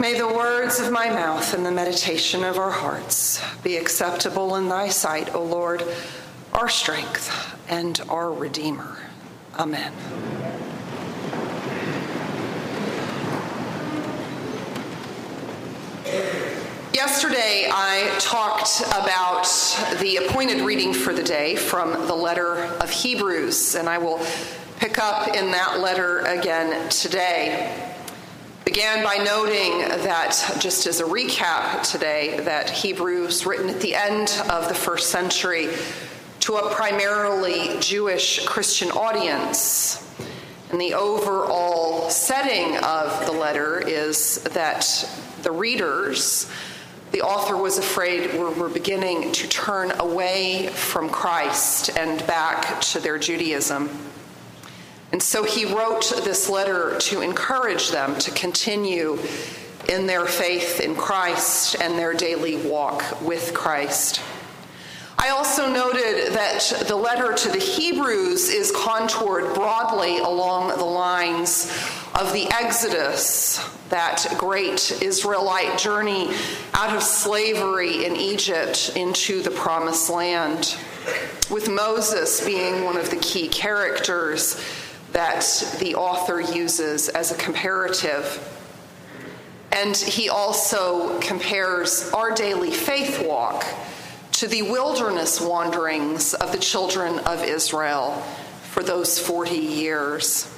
May the words of my mouth and the meditation of our hearts be acceptable in thy sight, O Lord, our strength and our Redeemer. Amen. Yesterday, I talked about the appointed reading for the day from the letter of Hebrews, and I will pick up in that letter again today. Began by noting that, just as a recap today, that Hebrews, written at the end of the first century to a primarily Jewish Christian audience, and the overall setting of the letter is that the readers the author was afraid we were beginning to turn away from Christ and back to their Judaism. And so he wrote this letter to encourage them to continue in their faith in Christ and their daily walk with Christ. I also noted that the letter to the Hebrews is contoured broadly along the lines of the Exodus, that great Israelite journey out of slavery in Egypt into the Promised Land, with Moses being one of the key characters that the author uses as a comparative. And he also compares our daily faith walk to the wilderness wanderings of the children of Israel for those 40 years.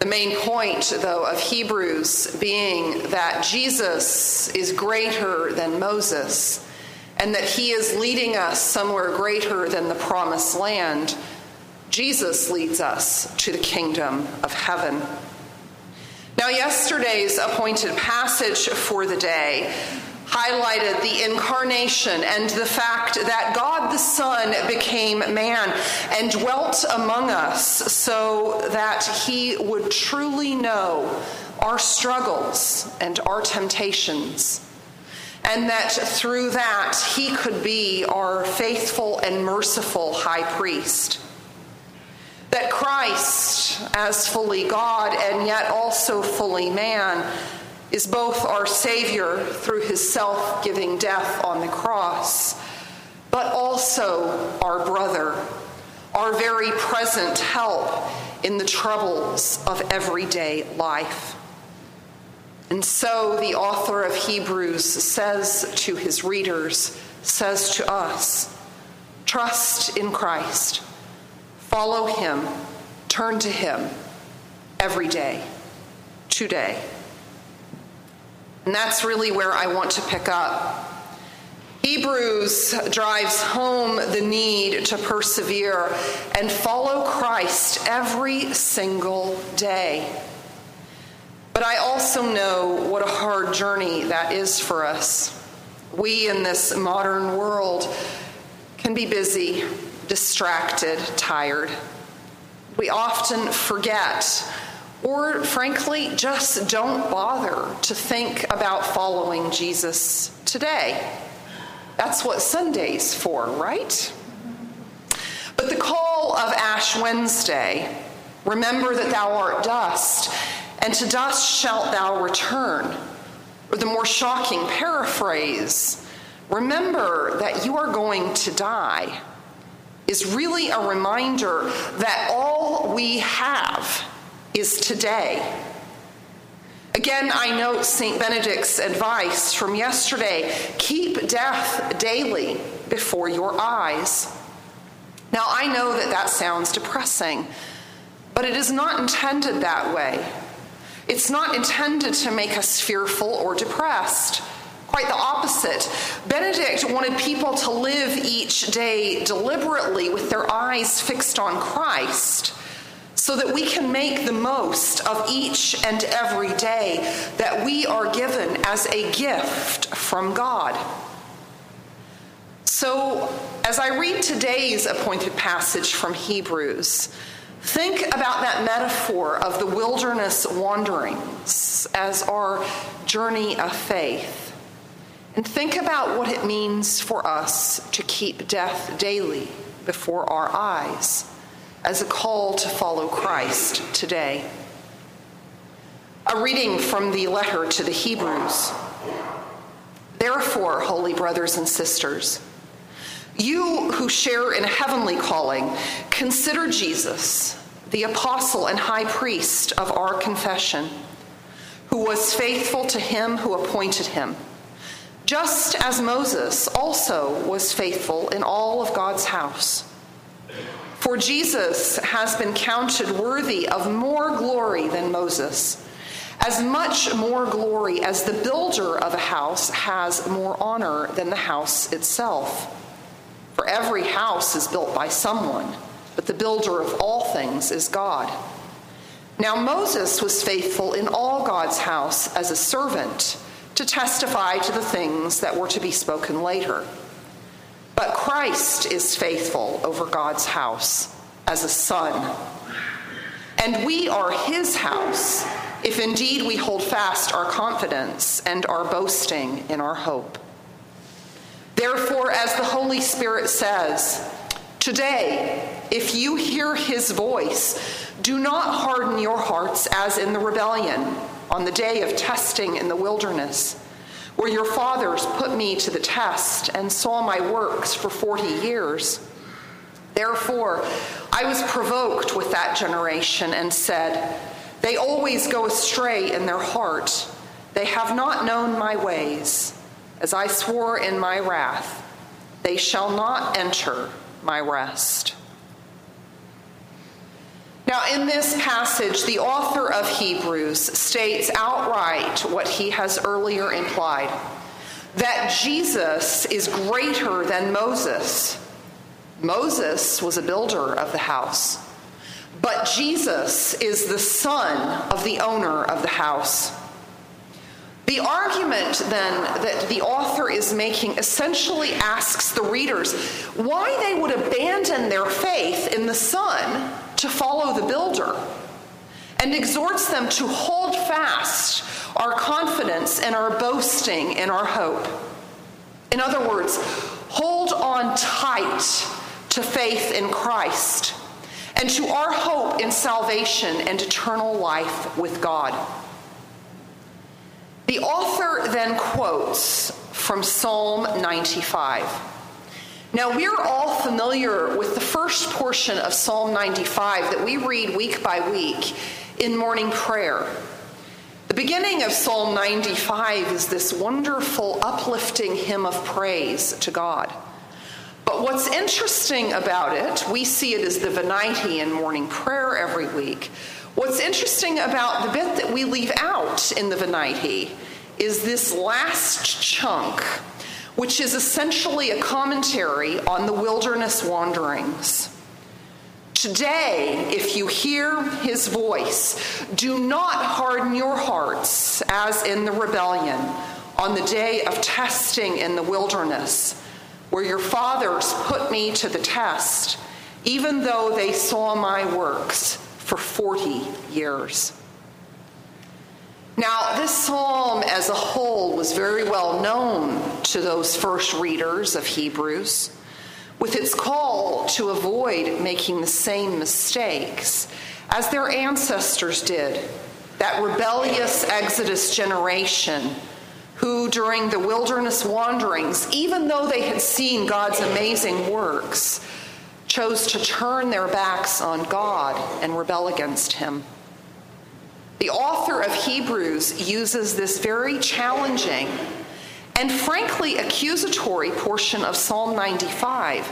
The main point, though, of Hebrews being that Jesus is greater than Moses and that he is leading us somewhere greater than the promised land. Jesus leads us to the kingdom of heaven. Now, yesterday's appointed passage for the day highlighted the incarnation and the fact that God the Son became man and dwelt among us so that he would truly know our struggles and our temptations. And that through that, he could be our faithful and merciful high priest. That Christ, as fully God and yet also fully man, is both our Savior through his self giving death on the cross, but also our brother, our very present help in the troubles of everyday life. And so the author of Hebrews says to his readers, says to us, trust in Christ, follow him, turn to him every day, today. And that's really where I want to pick up. Hebrews drives home the need to persevere and follow Christ every single day. But I also know what a hard journey that is for us. We in this modern world can be busy, distracted, tired. We often forget or frankly, just don't bother to think about following Jesus today. That's what Sunday's for, right? But the call of Ash Wednesday remember that thou art dust, and to dust shalt thou return. Or the more shocking paraphrase, remember that you are going to die, is really a reminder that all we have is today. Again, I note St. Benedict's advice from yesterday keep death daily before your eyes. Now, I know that that sounds depressing, but it is not intended that way. It's not intended to make us fearful or depressed. Quite the opposite. Benedict wanted people to live each day deliberately with their eyes fixed on Christ so that we can make the most of each and every day that we are given as a gift from God. So, as I read today's appointed passage from Hebrews, think about that metaphor of the wilderness wanderings as our journey of faith. And think about what it means for us to keep death daily before our eyes as a call to follow Christ today. A reading from the letter to the Hebrews. Therefore, holy brothers and sisters, you who share in a heavenly calling, consider Jesus, the apostle and high priest of our confession, who was faithful to him who appointed him, just as Moses also was faithful in all of God's house. For Jesus has been counted worthy of more glory than Moses as much more glory as the builder of a house has more honor than the house itself. For every house is built by someone, but the builder of all things is God. Now Moses was faithful in all God's house as a servant to testify to the things that were to be spoken later. But Christ is faithful over God's house as a son. And we are his house if indeed we hold fast our confidence and our boasting in our hope. Therefore, as the Holy Spirit says, Today, if you hear his voice, do not harden your hearts as in the rebellion on the day of testing in the wilderness, where your fathers put me to the test and saw my works for 40 years. Therefore, I was provoked with that generation and said, they always go astray in their heart. They have not known my ways. As I swore in my wrath, they shall not enter my rest. Now, in this passage, the author of Hebrews states outright what he has earlier implied that Jesus is greater than Moses. Moses was a builder of the house. But Jesus is the son of the owner of the house. The argument then that the author is making essentially asks the readers why they would abandon their faith in the Son to follow the builder, and exhorts them to hold fast our confidence and our boasting in our hope. In other words, hold on tight to faith in Christ and to our hope in salvation and eternal life with God. The author then quotes from Psalm 95. Now, we're all familiar with the first portion of Psalm 95 that we read week by week in morning prayer. The beginning of Psalm 95 is this wonderful, uplifting hymn of praise to God. But what's interesting about it, we see it as the Venite in morning prayer every week. What's interesting about the bit that we leave out in the Venite is this last chunk, which is essentially a commentary on the wilderness wanderings. Today, if you hear his voice, do not harden your hearts as in the rebellion on the day of testing in the wilderness where your fathers put me to the test, even though they saw my works for 40 years. Now, this psalm as a whole was very well known to those first readers of Hebrews, with its call to avoid making the same mistakes as their ancestors did, that rebellious Exodus generation who, during the wilderness wanderings, even though they had seen God's amazing works, chose to turn their backs on God and rebel against Him. The author of Hebrews uses this very challenging and frankly accusatory portion of Psalm 95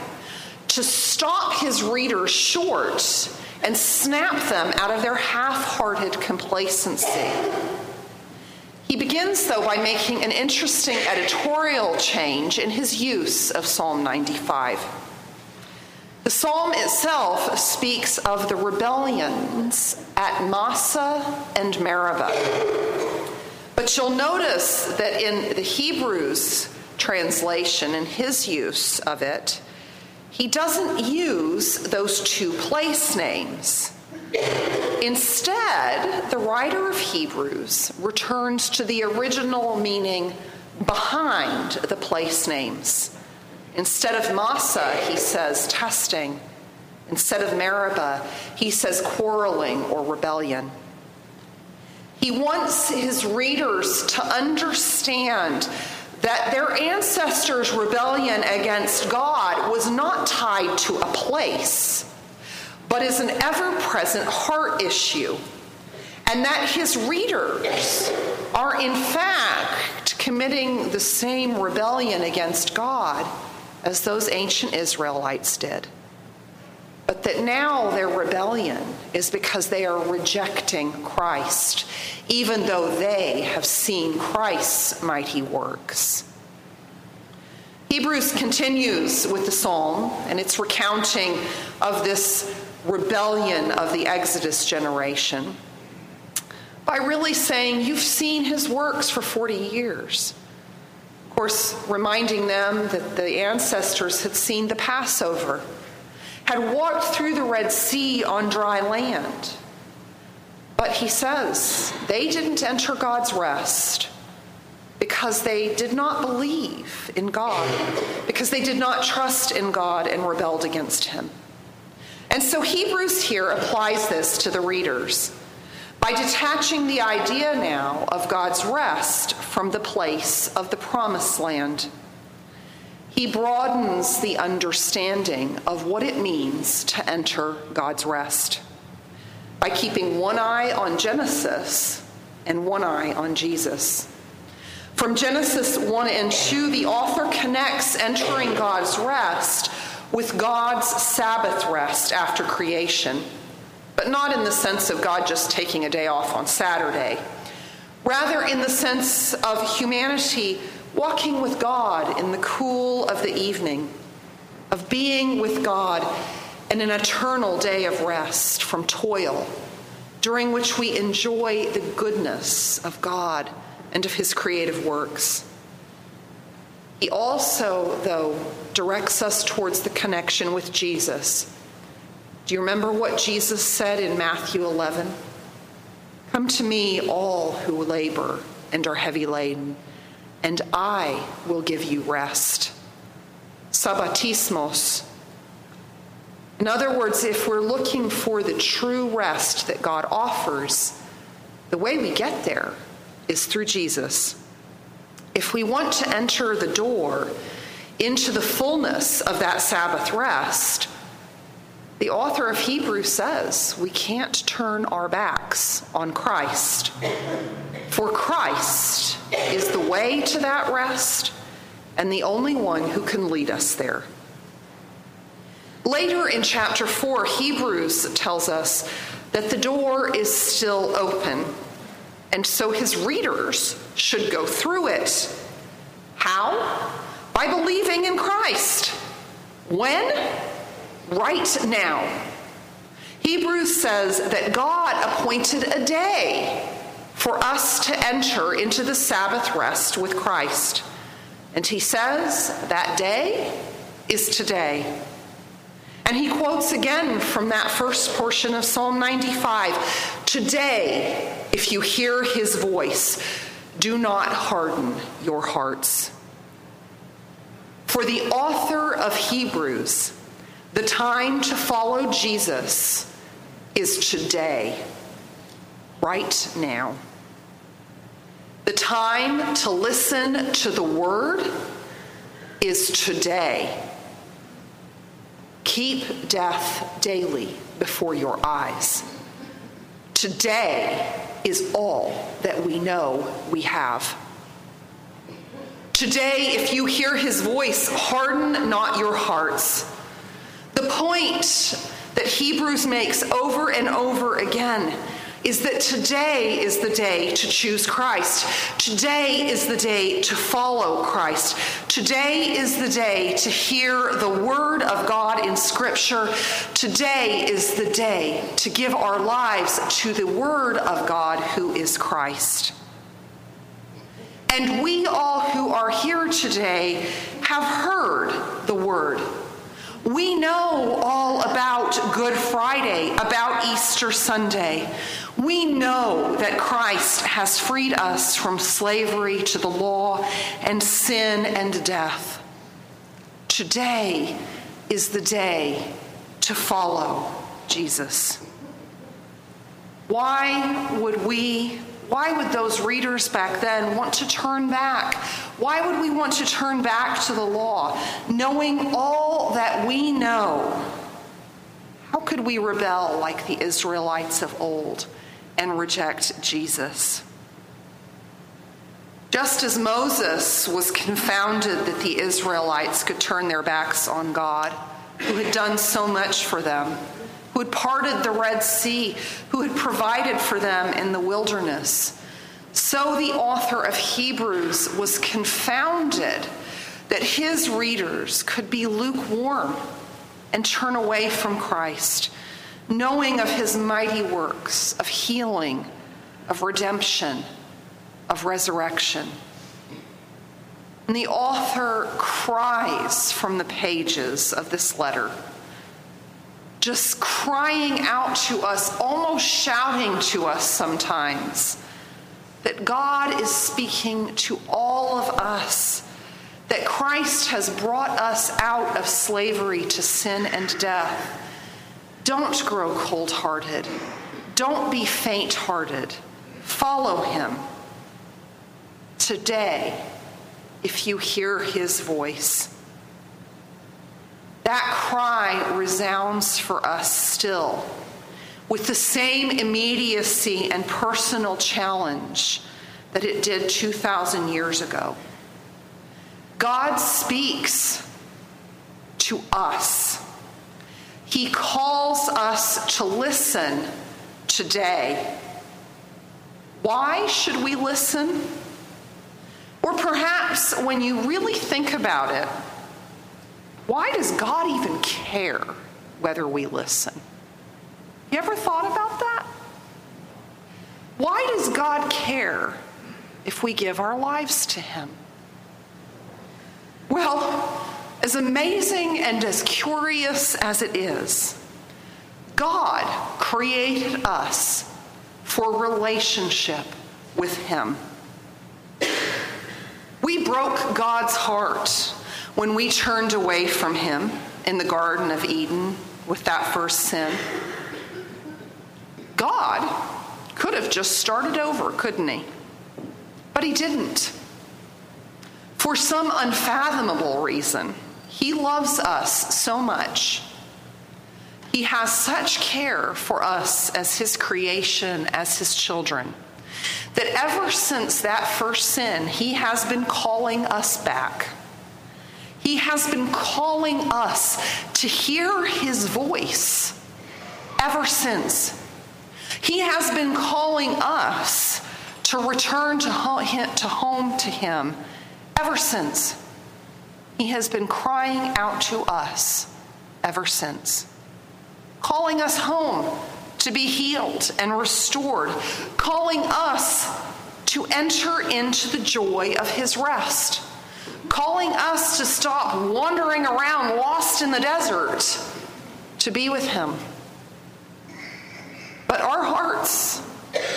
to stop his readers short and snap them out of their half hearted complacency. He begins, though, by making an interesting editorial change in his use of Psalm 95. The psalm itself speaks of the rebellions at Massah and Meribah. But you'll notice that in the Hebrews translation, in his use of it, he doesn't use those two place names. Instead, the writer of Hebrews returns to the original meaning behind the place names. Instead of Massah, he says testing. Instead of Meribah, he says quarreling or rebellion. He wants his readers to understand that their ancestors' rebellion against God was not tied to a place, but is an ever present heart issue. And that his readers are, in fact, committing the same rebellion against God as those ancient Israelites did. But that now their rebellion is because they are rejecting Christ, even though they have seen Christ's mighty works. Hebrews continues with the psalm and its recounting of this rebellion of the Exodus generation by really saying, You've seen his works for 40 years. Of course, reminding them that the ancestors had seen the Passover, had walked through the Red Sea on dry land. But he says they didn't enter God's rest because they did not believe in God, because they did not trust in God and rebelled against him. And so Hebrews here applies this to the readers by detaching the idea now of God's rest from the place of the promised land. He broadens the understanding of what it means to enter God's rest by keeping one eye on Genesis and one eye on Jesus. From Genesis 1 and 2, the author connects entering God's rest with God's Sabbath rest after creation but not in the sense of God just taking a day off on Saturday. Rather, in the sense of humanity walking with God in the cool of the evening, of being with God in an eternal day of rest from toil, during which we enjoy the goodness of God and of His creative works. He also, though, directs us towards the connection with Jesus do you remember what Jesus said in Matthew 11? Come to me, all who labor and are heavy laden, and I will give you rest. Sabbatismos. In other words, if we're looking for the true rest that God offers, the way we get there is through Jesus. If we want to enter the door into the fullness of that Sabbath rest, the author of Hebrews says we can't turn our backs on Christ. For Christ is the way to that rest and the only one who can lead us there. Later in chapter 4, Hebrews tells us that the door is still open, and so his readers should go through it. How? By believing in Christ. When? Right now. Hebrews says that God appointed a day for us to enter into the Sabbath rest with Christ. And he says that day is today. And he quotes again from that first portion of Psalm 95 Today, if you hear his voice, do not harden your hearts. For the author of Hebrews, the time to follow Jesus is today, right now. The time to listen to the word is today. Keep death daily before your eyes. Today is all that we know we have. Today, if you hear his voice, harden not your hearts the point that Hebrews makes over and over again is that today is the day to choose Christ. Today is the day to follow Christ. Today is the day to hear the word of God in Scripture. Today is the day to give our lives to the word of God who is Christ. And we all who are here today have heard the word we know all about Good Friday, about Easter Sunday. We know that Christ has freed us from slavery to the law and sin and death. Today is the day to follow Jesus. Why would we Why would those readers back then want to turn back? Why would we want to turn back to the law, knowing all that we know? How could we rebel like the Israelites of old and reject Jesus? Just as Moses was confounded that the Israelites could turn their backs on God, who had done so much for them, who had parted the Red Sea, who had provided for them in the wilderness, so the author of Hebrews was confounded that his readers could be lukewarm and turn away from Christ, knowing of his mighty works of healing, of redemption, of resurrection. And the author cries from the pages of this letter, just crying out to us, almost shouting to us sometimes, that God is speaking to all of us, that Christ has brought us out of slavery to sin and death. Don't grow cold hearted. Don't be faint hearted. Follow him. Today, if you hear his voice. That cry resounds for us still with the same immediacy and personal challenge that it did 2,000 years ago. God speaks to us. He calls us to listen today. Why should we listen? Or perhaps when you really think about it, why does God even care whether we listen? You ever thought about that? Why does God care if we give our lives to Him? Well, as amazing and as curious as it is, God created us for relationship with Him. We broke God's heart when we turned away from Him in the Garden of Eden with that first sin. God could have just started over, couldn't He? But He didn't. For some unfathomable reason, He loves us so much. He has such care for us as His creation, as His children that ever since that first sin, He has been calling us back. He has been calling us to hear His voice ever since. He has been calling us to return to home to Him ever since. He has been crying out to us ever since, calling us home to be healed and restored, calling us to enter into the joy of his rest, calling us to stop wandering around lost in the desert to be with him. But our hearts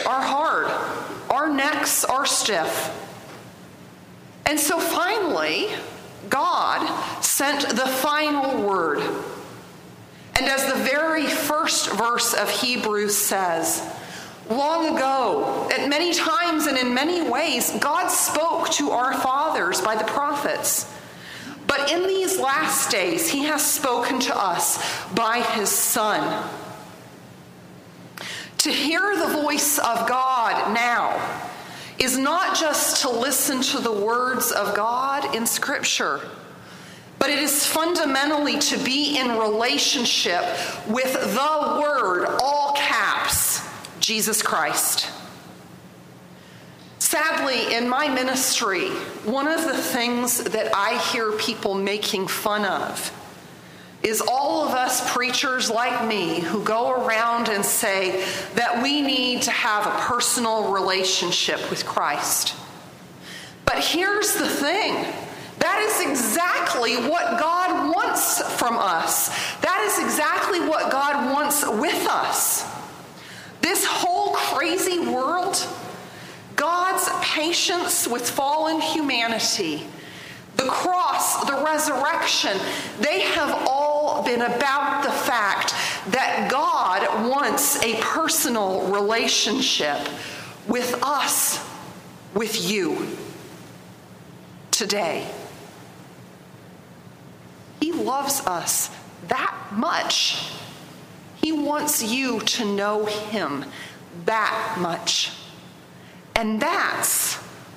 are hard, our necks are stiff. And so finally, God sent the final word and as the very first verse of Hebrews says, long ago, at many times and in many ways, God spoke to our fathers by the prophets. But in these last days, he has spoken to us by his Son. To hear the voice of God now is not just to listen to the words of God in Scripture but it is fundamentally to be in relationship with the Word, all Jesus Christ. Sadly, in my ministry, one of the things that I hear people making fun of is all of us preachers like me who go around and say that we need to have a personal relationship with Christ. But here's the thing that is exactly what God wants from us. That is exactly what God wants with us. This whole crazy world, God's patience with fallen humanity, the cross, the resurrection, they have all been about the fact that God wants a personal relationship with us, with you today. He loves us that much. He wants you to know Him that much. And that's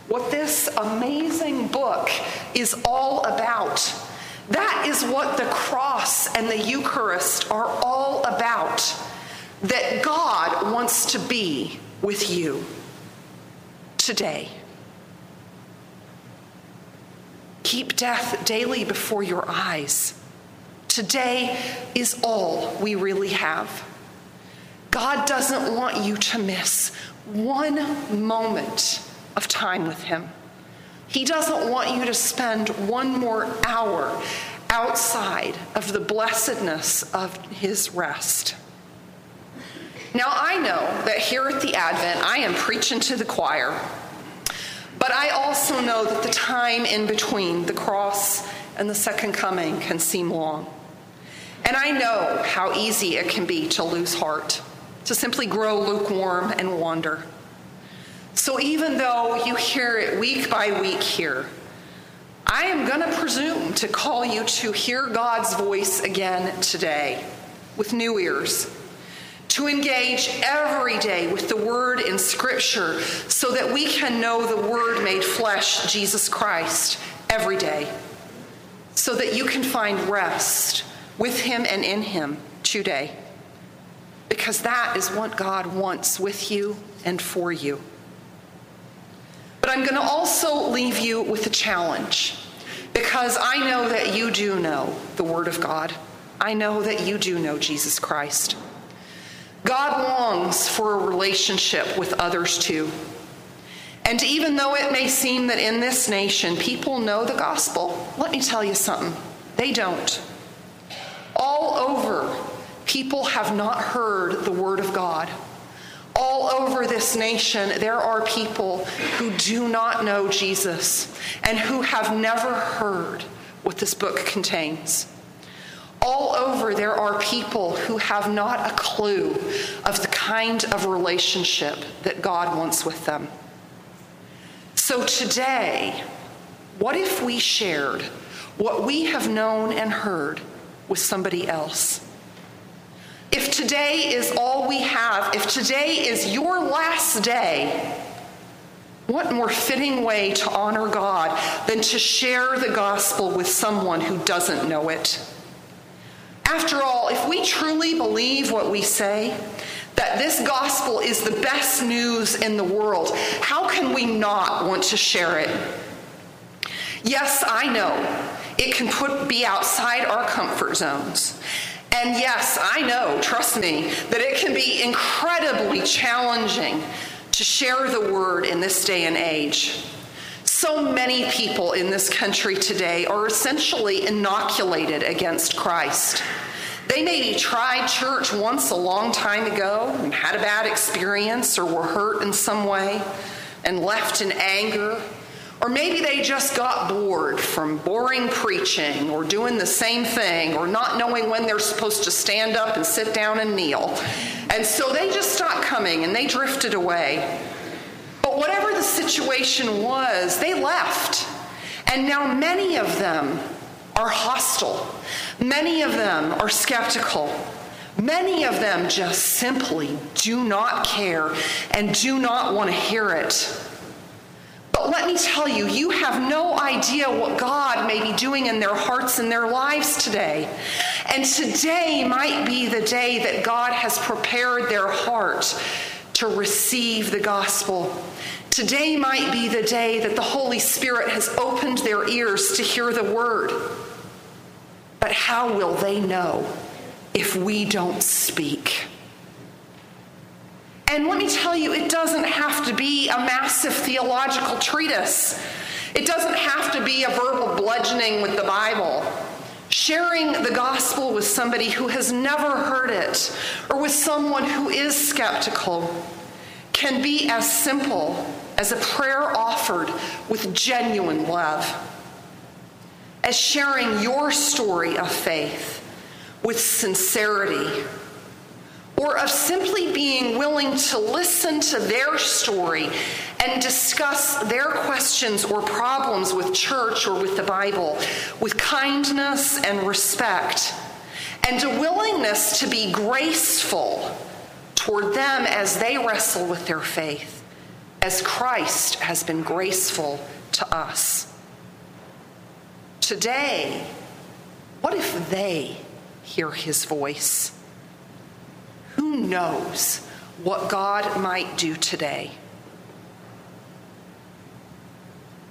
what this amazing book is all about. That is what the cross and the Eucharist are all about. That God wants to be with you today. Keep death daily before your eyes. Today is all we really have. God doesn't want you to miss one moment of time with Him. He doesn't want you to spend one more hour outside of the blessedness of His rest. Now, I know that here at the Advent, I am preaching to the choir, but I also know that the time in between the cross and the second coming can seem long. And I know how easy it can be to lose heart, to simply grow lukewarm and wander. So even though you hear it week by week here, I am going to presume to call you to hear God's voice again today with new ears to engage every day with the Word in Scripture so that we can know the Word made flesh, Jesus Christ, every day, so that you can find rest with Him and in Him today. Because that is what God wants with you and for you. But I'm going to also leave you with a challenge because I know that you do know the Word of God. I know that you do know Jesus Christ. God longs for a relationship with others too. And even though it may seem that in this nation people know the gospel, let me tell you something they don't. All over, people have not heard the word of God. All over this nation, there are people who do not know Jesus and who have never heard what this book contains. All over, there are people who have not a clue of the kind of relationship that God wants with them. So today, what if we shared what we have known and heard with somebody else? If today is all we have, if today is your last day, what more fitting way to honor God than to share the gospel with someone who doesn't know it? After all, if we truly believe what we say, that this gospel is the best news in the world, how can we not want to share it? Yes, I know it can put, be outside our comfort zones. And yes, I know, trust me, that it can be incredibly challenging to share the word in this day and age. So many people in this country today are essentially inoculated against Christ. They maybe tried church once a long time ago and had a bad experience or were hurt in some way and left in anger. Or maybe they just got bored from boring preaching or doing the same thing or not knowing when they're supposed to stand up and sit down and kneel. And so they just stopped coming and they drifted away. But whatever the situation was, they left. And now many of them are hostile. Many of them are skeptical. Many of them just simply do not care and do not want to hear it. But let me tell you, you have no idea what God may be doing in their hearts and their lives today. And today might be the day that God has prepared their heart to receive the gospel. Today might be the day that the Holy Spirit has opened their ears to hear the word. But how will they know if we don't speak? And let me tell you, it doesn't have to be a massive theological treatise. It doesn't have to be a verbal bludgeoning with the Bible. Sharing the gospel with somebody who has never heard it or with someone who is skeptical can be as simple as a prayer offered with genuine love, as sharing your story of faith with sincerity, or of simply being willing to listen to their story and discuss their questions or problems with church or with the Bible with kindness and respect, and a willingness to be graceful toward them as they wrestle with their faith, as Christ has been graceful to us. Today, what if they hear his voice? Who knows what God might do today?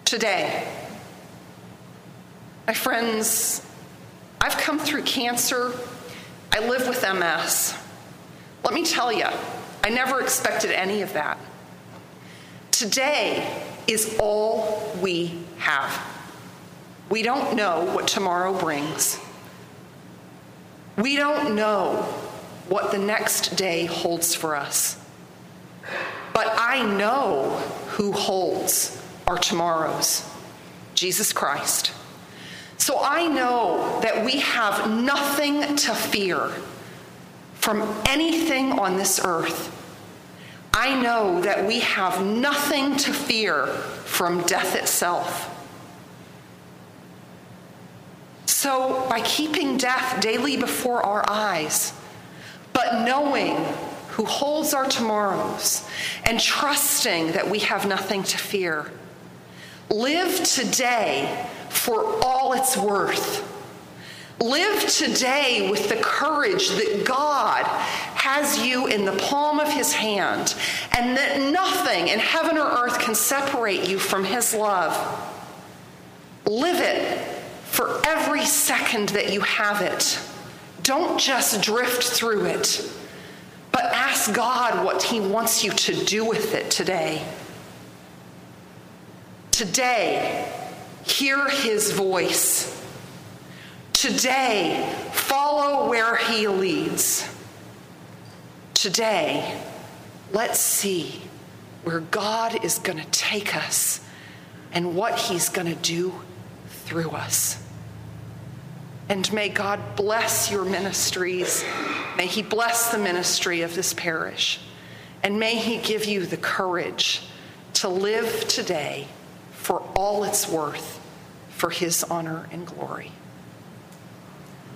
Today, my friends, I've come through cancer. I live with MS. Let me tell you, I never expected any of that. Today is all we have. We don't know what tomorrow brings. We don't know what the next day holds for us. But I know who holds our tomorrows Jesus Christ. So I know that we have nothing to fear from anything on this earth. I know that we have nothing to fear from death itself. So, by keeping death daily before our eyes, but knowing who holds our tomorrows and trusting that we have nothing to fear, live today for all it's worth. Live today with the courage that God has you in the palm of his hand and that nothing in heaven or earth can separate you from his love. Live it for every second that you have it. Don't just drift through it, but ask God what He wants you to do with it today. Today, hear His voice. Today, follow where He leads. Today, let's see where God is going to take us and what He's going to do through us. And may God bless your ministries. May He bless the ministry of this parish. And may He give you the courage to live today for all it's worth for His honor and glory.